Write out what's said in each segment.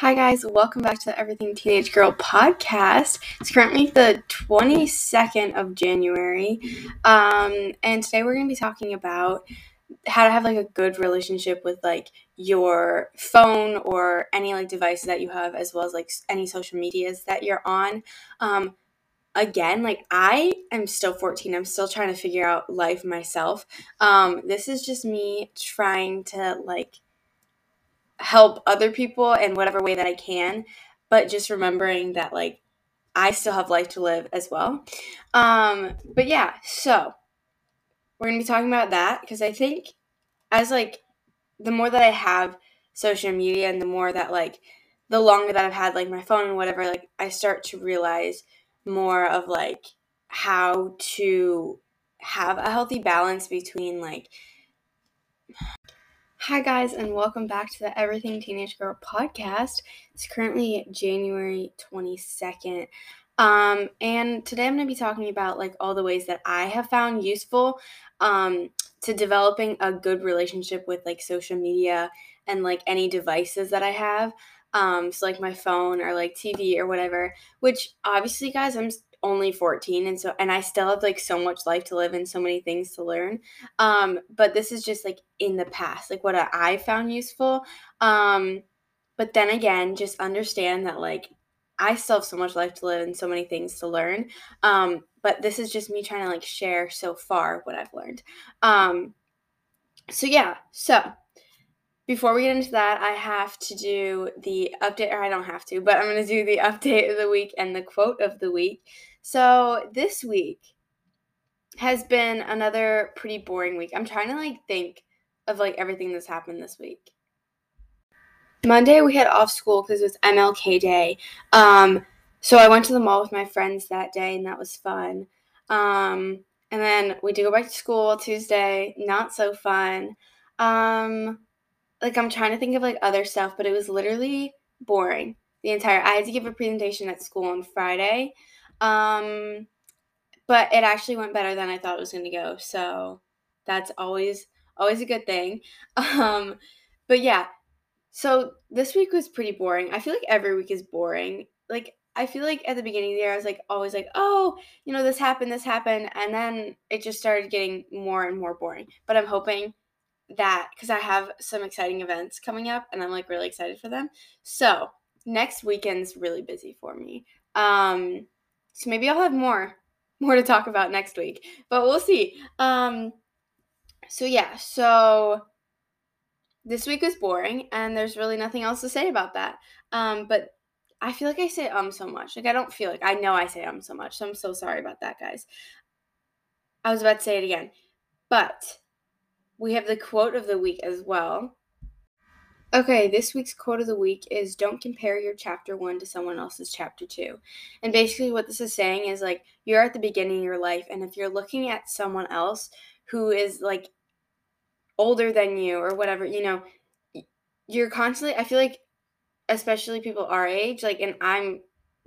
Hi, guys. Welcome back to the Everything Teenage Girl podcast. It's currently the 22nd of January. Um, and today we're going to be talking about how to have like a good relationship with like your phone or any like device that you have, as well as like any social medias that you're on. Um, again, like I am still 14. I'm still trying to figure out life myself. Um, this is just me trying to like help other people in whatever way that I can, but just remembering that like I still have life to live as well. Um, but yeah, so we're gonna be talking about that because I think as like the more that I have social media and the more that like the longer that I've had like my phone and whatever, like I start to realize more of like how to have a healthy balance between like Hi, guys, and welcome back to the Everything Teenage Girl podcast. It's currently January 22nd. Um, and today I'm going to be talking about like all the ways that I have found useful um, to developing a good relationship with like social media and like any devices that I have. Um, so like my phone or like TV or whatever, which obviously, guys, I'm only 14 and so and I still have like so much life to live and so many things to learn. Um but this is just like in the past, like what I found useful. Um but then again, just understand that like I still have so much life to live and so many things to learn. Um but this is just me trying to like share so far what I've learned. Um so yeah, so before we get into that, I have to do the update, or I don't have to, but I'm going to do the update of the week and the quote of the week. So this week has been another pretty boring week. I'm trying to like think of like everything that's happened this week. Monday we had off school because it was MLK Day. Um, so I went to the mall with my friends that day, and that was fun. Um, and then we did go back to school Tuesday. Not so fun. Um, like I'm trying to think of like other stuff, but it was literally boring. The entire I had to give a presentation at school on Friday. Um, but it actually went better than I thought it was going to go. So that's always always a good thing. Um, but yeah. So this week was pretty boring. I feel like every week is boring. Like I feel like at the beginning of the year I was like always like, "Oh, you know, this happened, this happened." And then it just started getting more and more boring. But I'm hoping that cuz I have some exciting events coming up and I'm like really excited for them. So, next weekend's really busy for me. Um so maybe I'll have more more to talk about next week, but we'll see. Um, so yeah, so this week was boring, and there's really nothing else to say about that. Um, but I feel like I say um so much. Like I don't feel like I know I say um so much, so I'm so sorry about that, guys. I was about to say it again, but we have the quote of the week as well. Okay, this week's quote of the week is Don't compare your chapter one to someone else's chapter two. And basically, what this is saying is like you're at the beginning of your life, and if you're looking at someone else who is like older than you or whatever, you know, you're constantly, I feel like, especially people our age, like, and I'm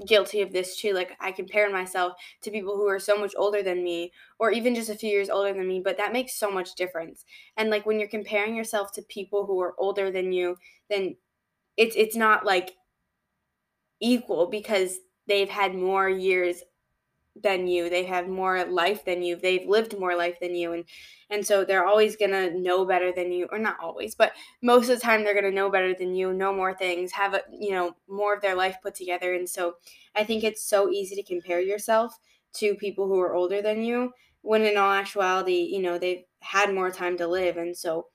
guilty of this too. Like I compare myself to people who are so much older than me or even just a few years older than me, but that makes so much difference. And like when you're comparing yourself to people who are older than you, then it's it's not like equal because they've had more years than you they have more life than you they've lived more life than you and and so they're always gonna know better than you or not always but most of the time they're gonna know better than you know more things have a you know more of their life put together and so i think it's so easy to compare yourself to people who are older than you when in all actuality you know they've had more time to live and so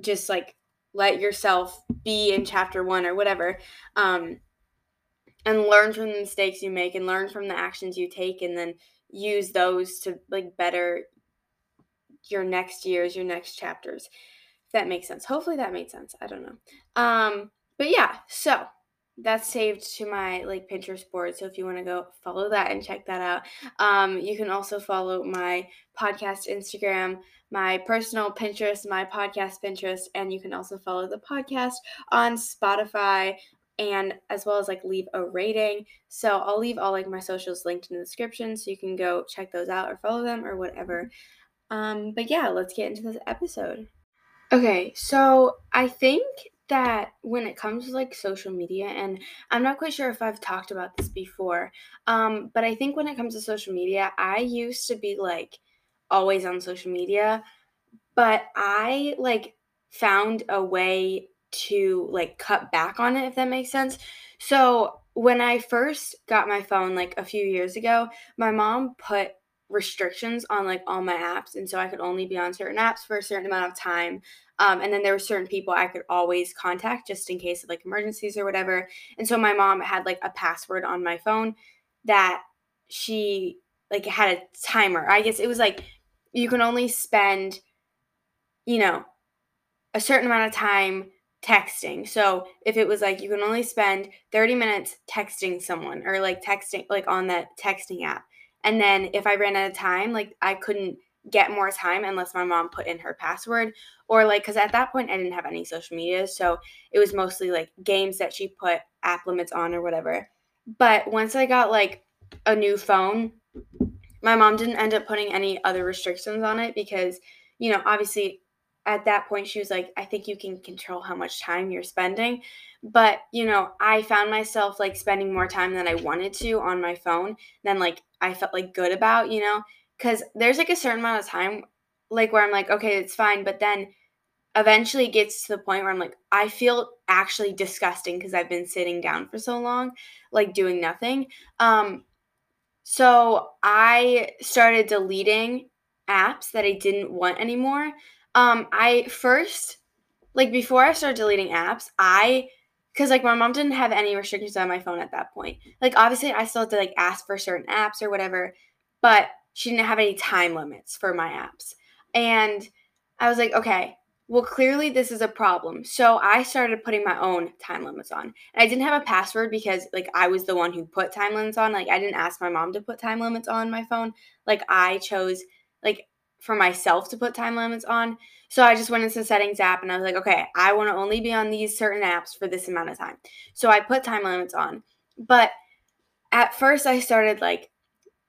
just like let yourself be in chapter one or whatever um and learn from the mistakes you make and learn from the actions you take and then use those to like better your next years your next chapters if that makes sense. Hopefully that made sense. I don't know. Um but yeah so that's saved to my like pinterest board. So if you want to go follow that and check that out um you can also follow my podcast instagram my personal pinterest my podcast pinterest and you can also follow the podcast on spotify and as well as like leave a rating. So I'll leave all like my socials linked in the description so you can go check those out or follow them or whatever. Um, but yeah, let's get into this episode. Okay, so I think that when it comes to like social media, and I'm not quite sure if I've talked about this before, um, but I think when it comes to social media, I used to be like always on social media, but I like found a way to like cut back on it, if that makes sense. So when I first got my phone like a few years ago, my mom put restrictions on like all my apps and so i could only be on certain apps for a certain amount of time um, and then there were certain people i could always contact just in case of like emergencies or whatever and so my mom had like a password on my phone that she like had a timer i guess it was like you can only spend you know a certain amount of time texting. So if it was like you can only spend 30 minutes texting someone or like texting like on that texting app. And then if I ran out of time, like I couldn't get more time unless my mom put in her password or like cuz at that point I didn't have any social media, so it was mostly like games that she put app limits on or whatever. But once I got like a new phone, my mom didn't end up putting any other restrictions on it because you know, obviously at that point she was like i think you can control how much time you're spending. But you know i found myself like spending more time than i wanted to on my phone than like i felt like good about you know? Because there's like a certain amount of time like where i'm like okay it's fine but then eventually it gets to the point where i'm like i feel actually disgusting because i've been sitting down for so long like doing nothing. Um so i started deleting apps that i didn't want anymore um, I first, like before I started deleting apps, I, because like my mom didn't have any restrictions on my phone at that point. Like obviously I still had to like ask for certain apps or whatever, but she didn't have any time limits for my apps. And I was like, okay, well, clearly this is a problem. So I started putting my own time limits on. And I didn't have a password because like I was the one who put time limits on. Like I didn't ask my mom to put time limits on my phone. Like I chose like for myself to put time limits on. So I just went into the settings app and I was like, okay, I want to only be on these certain apps for this amount of time. So I put time limits on. But at first I started like,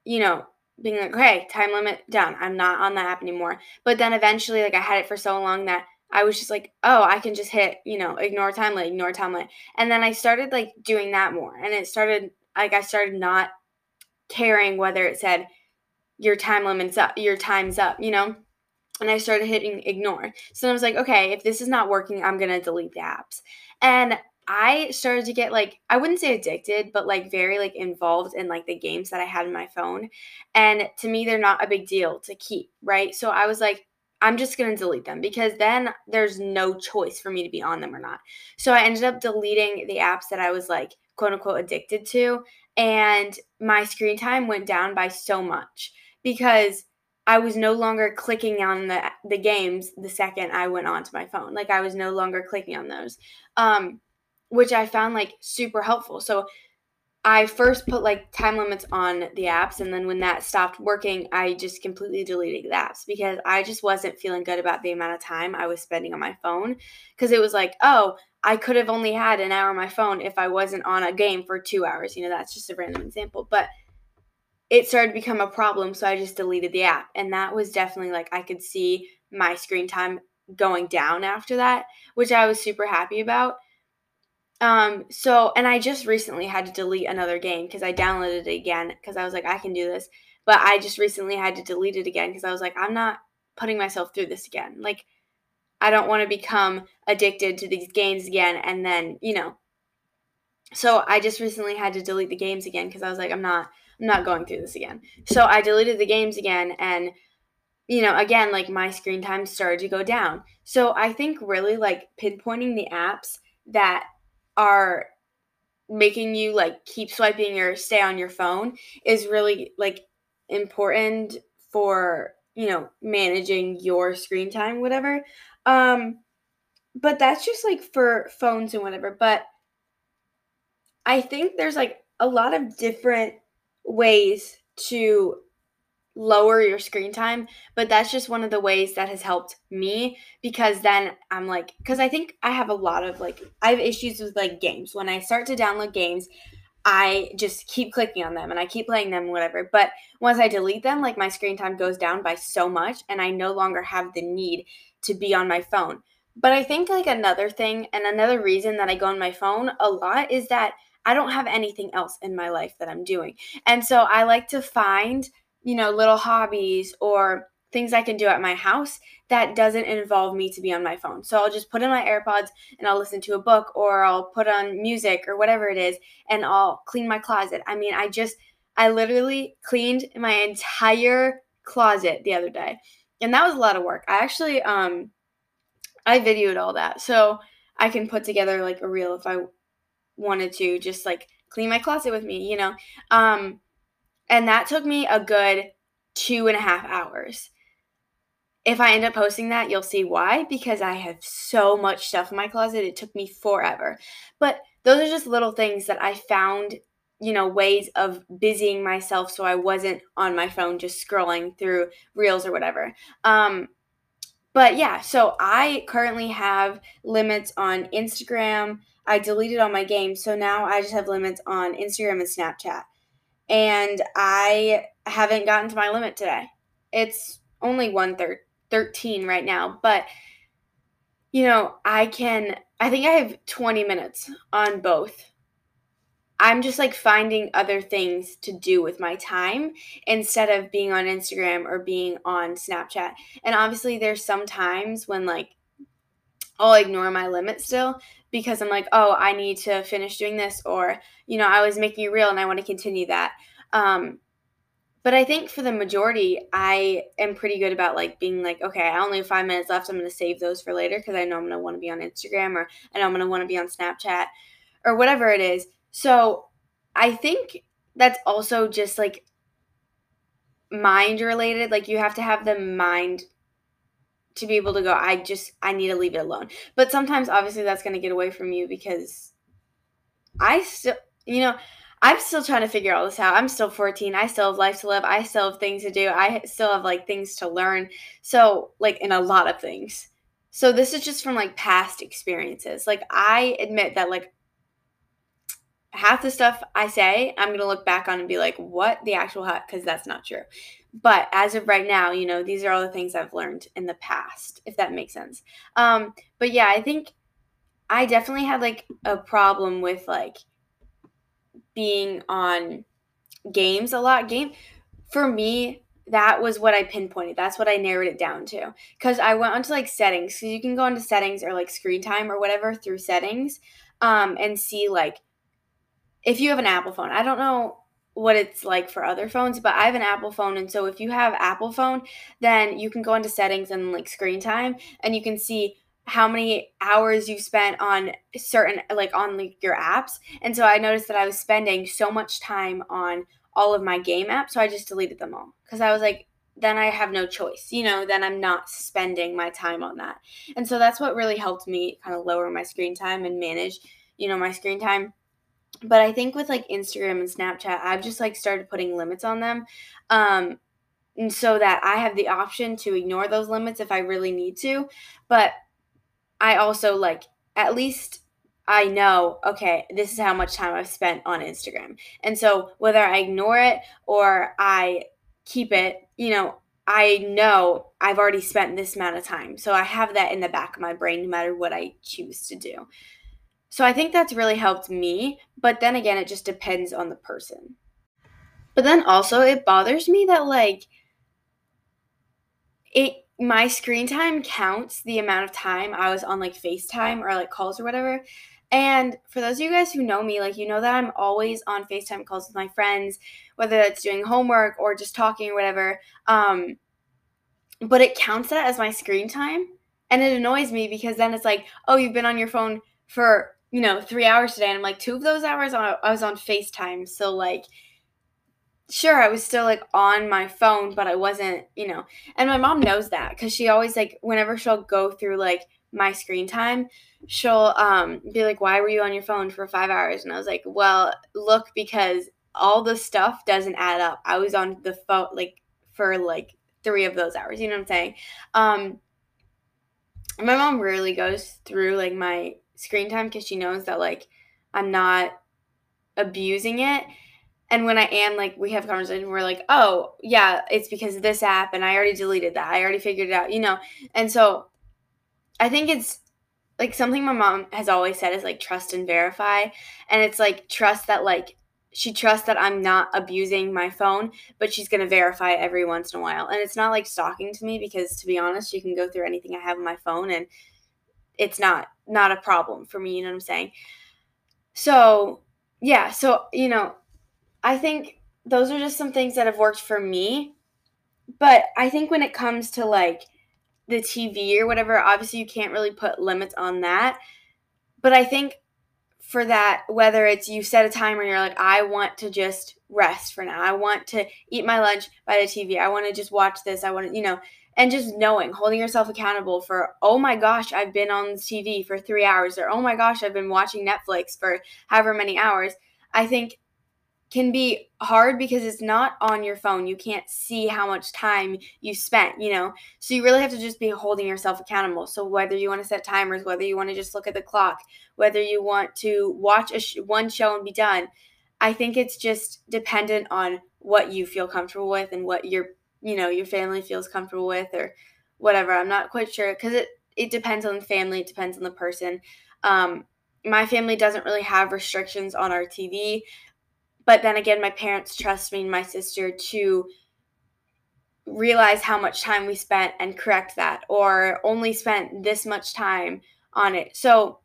you know, being like, okay, time limit done. I'm not on the app anymore. But then eventually, like, I had it for so long that I was just like, oh, I can just hit, you know, ignore time limit, ignore time limit. And then I started like doing that more. And it started, like, I started not caring whether it said your time limit's up, your time's up, you know? And I started hitting ignore. So I was like, okay, if this is not working, I'm going to delete the apps. And I started to get like I wouldn't say addicted, but like very like involved in like the games that I had in my phone. And to me they're not a big deal to keep, right? So I was like I'm just going to delete them because then there's no choice for me to be on them or not. So I ended up deleting the apps that I was like quote unquote addicted to and my screen time went down by so much because I was no longer clicking on the the games the second I went onto my phone. Like I was no longer clicking on those, um, which I found like super helpful. So I first put like time limits on the apps, and then when that stopped working, I just completely deleted the apps because I just wasn't feeling good about the amount of time I was spending on my phone. Because it was like, oh, I could have only had an hour on my phone if I wasn't on a game for two hours. You know, that's just a random example, but it started to become a problem. So I just deleted the app. And that was definitely like I could see my screen time going down after that, which I was super happy about. Um, so, and I just recently had to delete another game because I downloaded it again because I was like, I can do this. But I just recently had to delete it again because I was like, I'm not putting myself through this again. Like, I don't want to become addicted to these games again. And then, you know, so I just recently had to delete the games again because I was like, I'm not I'm not going through this again. So I deleted the games again and you know, again, like my screen time started to go down. So I think really like pinpointing the apps that are making you like keep swiping or stay on your phone is really like important for, you know, managing your screen time whatever. Um but that's just like for phones and whatever, but I think there's like a lot of different ways to lower your screen time, but that's just one of the ways that has helped me because then I'm like cuz I think I have a lot of like I have issues with like games. When I start to download games, I just keep clicking on them and I keep playing them whatever. But once I delete them, like my screen time goes down by so much and I no longer have the need to be on my phone. But I think like another thing and another reason that I go on my phone a lot is that I don't have anything else in my life that I'm doing. And so I like to find, you know, little hobbies or things I can do at my house that doesn't involve me to be on my phone. So I'll just put in my AirPods and I'll listen to a book or I'll put on music or whatever it is and I'll clean my closet. I mean, I just I literally cleaned my entire closet the other day. And that was a lot of work. I actually um I videoed all that. So I can put together like a reel if I wanted to just like clean my closet with me, you know. Um and that took me a good two and a half hours. If I end up posting that, you'll see why because I have so much stuff in my closet. It took me forever. But those are just little things that I found, you know, ways of busying myself so I wasn't on my phone just scrolling through reels or whatever. Um, but yeah, so I currently have limits on Instagram. I deleted all my games, so now I just have limits on Instagram and Snapchat. And I haven't gotten to my limit today. It's only 1 thir- 13 right now, but you know, I can I think I have 20 minutes on both I'm just like finding other things to do with my time instead of being on Instagram or being on Snapchat. And obviously, there's some times when like I'll ignore my limit still because I'm like, oh, I need to finish doing this, or you know, I was making a reel and I want to continue that. Um, but I think for the majority, I am pretty good about like being like, okay, I only have five minutes left. I'm going to save those for later because I know I'm going to want to be on Instagram or I know I'm going to want to be on Snapchat or whatever it is. So I think that's also just like mind related. Like you have to have the mind to be able to go, I just, I need to leave it alone. But sometimes obviously that's going to get away from you because I still, you know, I'm still trying to figure all this out. I'm still 14. I still have life to live. I still have things to do. I still have like things to learn. So, like, in a lot of things. So, this is just from like past experiences. Like, I admit that like half the stuff I say, I'm going to look back on and be like, what the actual heck? Because that's not true. But as of right now, you know, these are all the things I've learned in the past, if that makes sense. Um, but yeah, I think I definitely had like a problem with like being on games a lot. Game for me, that was what I pinpointed. That's what I narrowed it down to. Because I went onto like settings. Cause you can go into settings or like screen time or whatever through settings um, and see like if you have an Apple phone, I don't know what it's like for other phones, but I have an Apple phone and so if you have Apple phone, then you can go into settings and like screen time and you can see how many hours you've spent on certain like on like your apps. And so I noticed that I was spending so much time on all of my game apps, so I just deleted them all cuz I was like then I have no choice, you know, then I'm not spending my time on that. And so that's what really helped me kind of lower my screen time and manage, you know, my screen time but I think with like Instagram and Snapchat, I've just like started putting limits on them. Um, and so that I have the option to ignore those limits if I really need to. But I also like at least I know, okay, this is how much time I've spent on Instagram. And so whether I ignore it or I keep it, you know, I know I've already spent this amount of time. So I have that in the back of my brain no matter what I choose to do. So I think that's really helped me, but then again, it just depends on the person. But then also, it bothers me that like it my screen time counts the amount of time I was on like FaceTime or like calls or whatever. And for those of you guys who know me, like you know that I'm always on FaceTime calls with my friends, whether that's doing homework or just talking or whatever. Um, but it counts that as my screen time. And it annoys me because then it's like, oh, you've been on your phone for you know, three hours today. And I'm like, two of those hours I was on FaceTime. So, like, sure, I was still like on my phone, but I wasn't, you know. And my mom knows that because she always, like, whenever she'll go through, like, my screen time, she'll um, be like, why were you on your phone for five hours? And I was like, well, look, because all the stuff doesn't add up. I was on the phone, like, for like three of those hours. You know what I'm saying? Um, my mom rarely goes through like my screen time because she knows that like I'm not abusing it. And when I am, like, we have conversation, we're like, oh, yeah, it's because of this app, and I already deleted that. I already figured it out, you know? And so I think it's like something my mom has always said is like trust and verify. And it's like trust that like she trusts that I'm not abusing my phone, but she's going to verify every once in a while. And it's not like stalking to me because to be honest, she can go through anything I have on my phone and it's not not a problem for me, you know what I'm saying? So, yeah, so you know, I think those are just some things that have worked for me. But I think when it comes to like the TV or whatever, obviously you can't really put limits on that. But I think for that, whether it's you set a timer, you're like, I want to just rest for now. I want to eat my lunch by the TV. I want to just watch this. I want to, you know, and just knowing, holding yourself accountable for, oh my gosh, I've been on TV for three hours, or oh my gosh, I've been watching Netflix for however many hours. I think can be hard because it's not on your phone. You can't see how much time you spent, you know? So you really have to just be holding yourself accountable. So whether you want to set timers, whether you want to just look at the clock, whether you want to watch a sh- one show and be done, I think it's just dependent on what you feel comfortable with and what your, you know, your family feels comfortable with or whatever. I'm not quite sure cuz it it depends on the family, it depends on the person. Um my family doesn't really have restrictions on our TV. But then again, my parents trust me and my sister to realize how much time we spent and correct that, or only spent this much time on it. So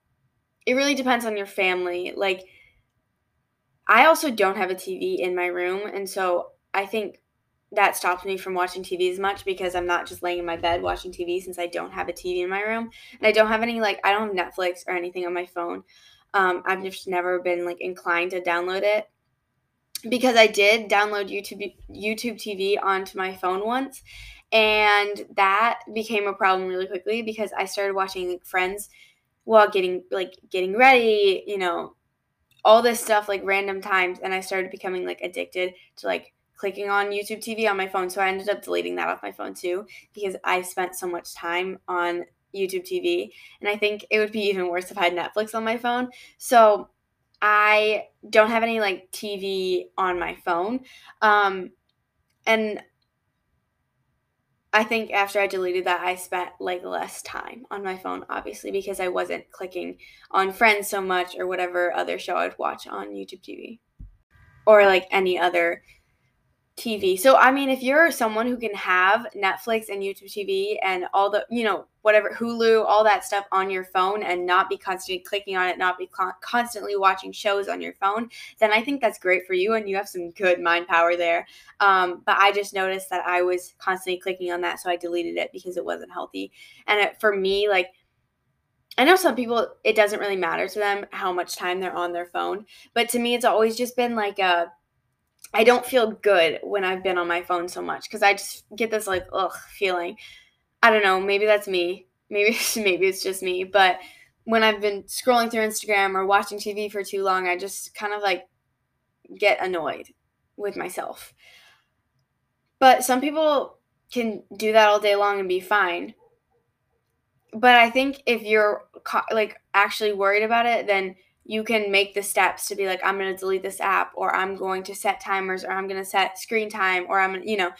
it really depends on your family. Like, I also don't have a TV in my room. And so I think that stops me from watching TV as much because I'm not just laying in my bed watching TV since I don't have a TV in my room. And I don't have any, like, I don't have Netflix or anything on my phone. Um, I've just never been, like, inclined to download it because I did download YouTube YouTube TV onto my phone once and that became a problem really quickly because I started watching Friends while getting like getting ready, you know, all this stuff like random times and I started becoming like addicted to like clicking on YouTube TV on my phone. So I ended up deleting that off my phone too because I spent so much time on YouTube TV and I think it would be even worse if I had Netflix on my phone. So I don't have any like TV on my phone. Um, and I think after I deleted that, I spent like less time on my phone, obviously, because I wasn't clicking on Friends so much or whatever other show I'd watch on YouTube TV or like any other TV. So I mean, if you're someone who can have Netflix and YouTube TV and all the, you know, whatever Hulu, all that stuff on your phone and not be constantly clicking on it, not be con- constantly watching shows on your phone, then I think that's great for you and you have some good mind power there. Um, but I just noticed that I was constantly clicking on that, so I deleted it because it wasn't healthy. And it, for me, like I know some people it doesn't really matter to them how much time they're on their phone, but to me it's always just been like a I don't feel good when I've been on my phone so much because I just get this like ugh feeling. I don't know, maybe that's me. Maybe maybe it's just me, but when I've been scrolling through Instagram or watching TV for too long, I just kind of like get annoyed with myself. But some people can do that all day long and be fine. But I think if you're like actually worried about it, then you can make the steps to be like i'm going to delete this app or i'm going to set timers or i'm going to set screen time or i'm you know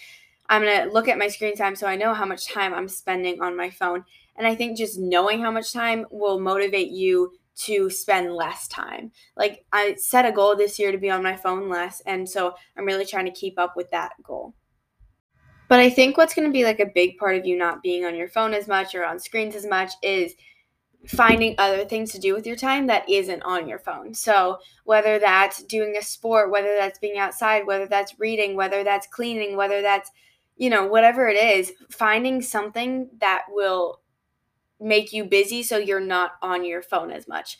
i'm going to look at my screen time so i know how much time i'm spending on my phone. And i think just knowing how much time will motivate you to spend less time. Like i set a goal this year to be on my phone less and so i'm really trying to keep up with that goal. But i think what's going to be like a big part of you not being on your phone as much or on screens as much is finding other things to do with your time that isn't on your phone. So, whether that's doing a sport, whether that's being outside, whether that's reading, whether that's cleaning, whether that's, you know, whatever it is, finding something that will make you busy so you're not on your phone as much.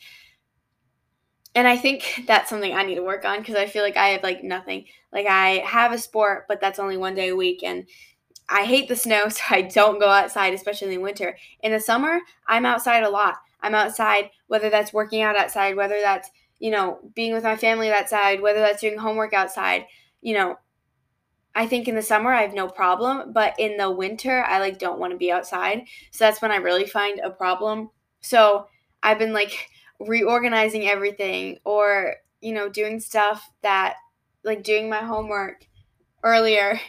And I think that's something I need to work on because I feel like I have like nothing. Like I have a sport, but that's only one day a week and I hate the snow, so I don't go outside, especially in the winter. In the summer, I'm outside a lot. I'm outside, whether that's working out outside, whether that's, you know, being with my family outside, whether that's doing homework outside. You know, I think in the summer I have no problem, but in the winter I like don't want to be outside. So that's when I really find a problem. So I've been like reorganizing everything or, you know, doing stuff that like doing my homework earlier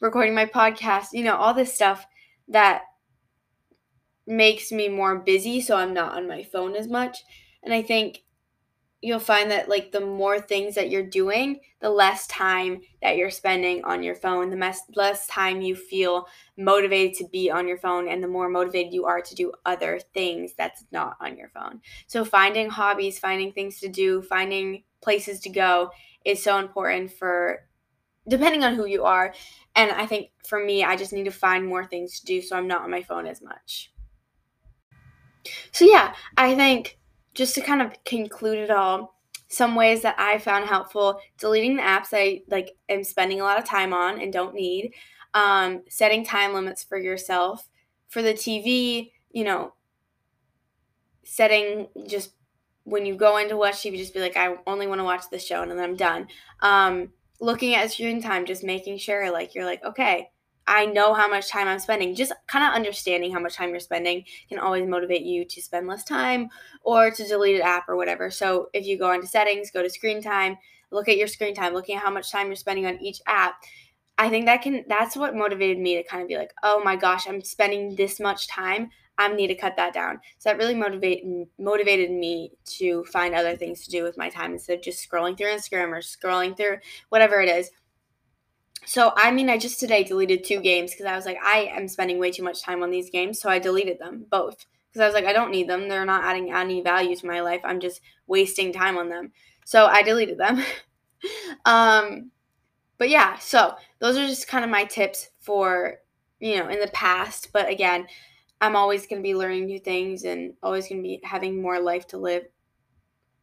recording my podcast, you know, all this stuff that makes me more busy, so I'm not on my phone as much. And I think you'll find that like the more things that you're doing, the less time that you're spending on your phone, the less less time you feel motivated to be on your phone and the more motivated you are to do other things that's not on your phone. So finding hobbies, finding things to do, finding places to go is so important for depending on who you are. And I think for me, I just need to find more things to do so I'm not on my phone as much. So yeah, I think just to kind of conclude it all, some ways that I found helpful deleting the apps I like am spending a lot of time on and don't need, um, setting time limits for yourself. For the TV, you know, setting just when you go into watch TV, just be like, I only want to watch this show and then I'm done. Um, looking at screen time, just making sure like you're like, okay, I know how much time I'm spending. Just kind of understanding how much time you're spending can always motivate you to spend less time or to delete an app or whatever. So if you go into settings, go to screen time, look at your screen time, looking at how much time you're spending on each app. I think that can that's what motivated me to kind of be like, "Oh my gosh, I'm spending this much time. I need to cut that down." So that really motivated motivated me to find other things to do with my time instead of just scrolling through Instagram or scrolling through whatever it is so, I mean, I just today deleted two games because I was like, I am spending way too much time on these games. So I deleted them both because I was like, I don't need them. They're not adding any value to my life. I'm just wasting time on them. So I deleted them. um, but yeah, so those are just kind of my tips for, you know, in the past. But again, I'm always going to be learning new things and always going to be having more life to live.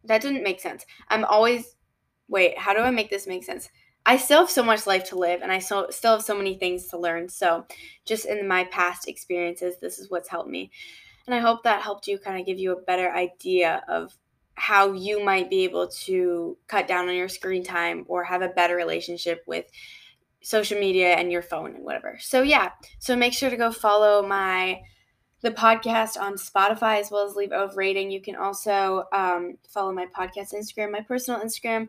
That didn't make sense. I'm always, wait, how do I make this make sense? I still have so much life to live and I so, still have so many things to learn. So, just in my past experiences, this is what's helped me. And I hope that helped you kind of give you a better idea of how you might be able to cut down on your screen time or have a better relationship with social media and your phone and whatever. So, yeah. So, make sure to go follow my the podcast on Spotify as well as leave a rating. You can also um, follow my podcast Instagram, my personal Instagram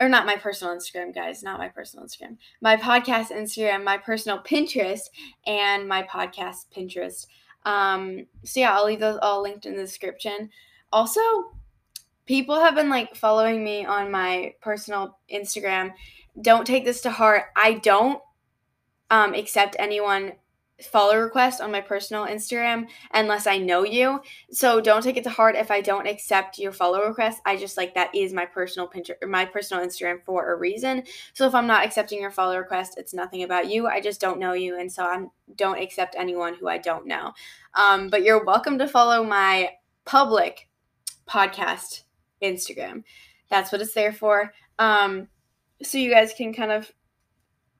or not my personal Instagram, guys, not my personal Instagram, my podcast Instagram, my personal Pinterest, and my podcast Pinterest. Um, so yeah, I'll leave those all linked in the description. Also, people have been like following me on my personal Instagram. Don't take this to heart. I don't um, accept anyone follow request on my personal Instagram unless I know you. So don't take it to heart if I don't accept your follow request. I just like that is my personal Pinterest my personal Instagram for a reason. So if I'm not accepting your follow request, it's nothing about you. I just don't know you and so I don't accept anyone who I don't know. Um, but you're welcome to follow my public podcast Instagram. That's what it's there for. Um, so you guys can kind of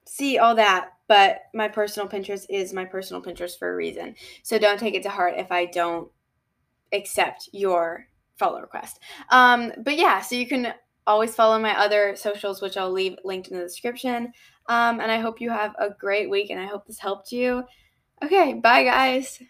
see all that but my personal Pinterest is my personal Pinterest for a reason. So don't take it to heart if I don't accept your follow request. Um, but yeah, so you can always follow my other socials, which I'll leave linked in the description. Um, and I hope you have a great week and I hope this helped you. Okay, bye guys.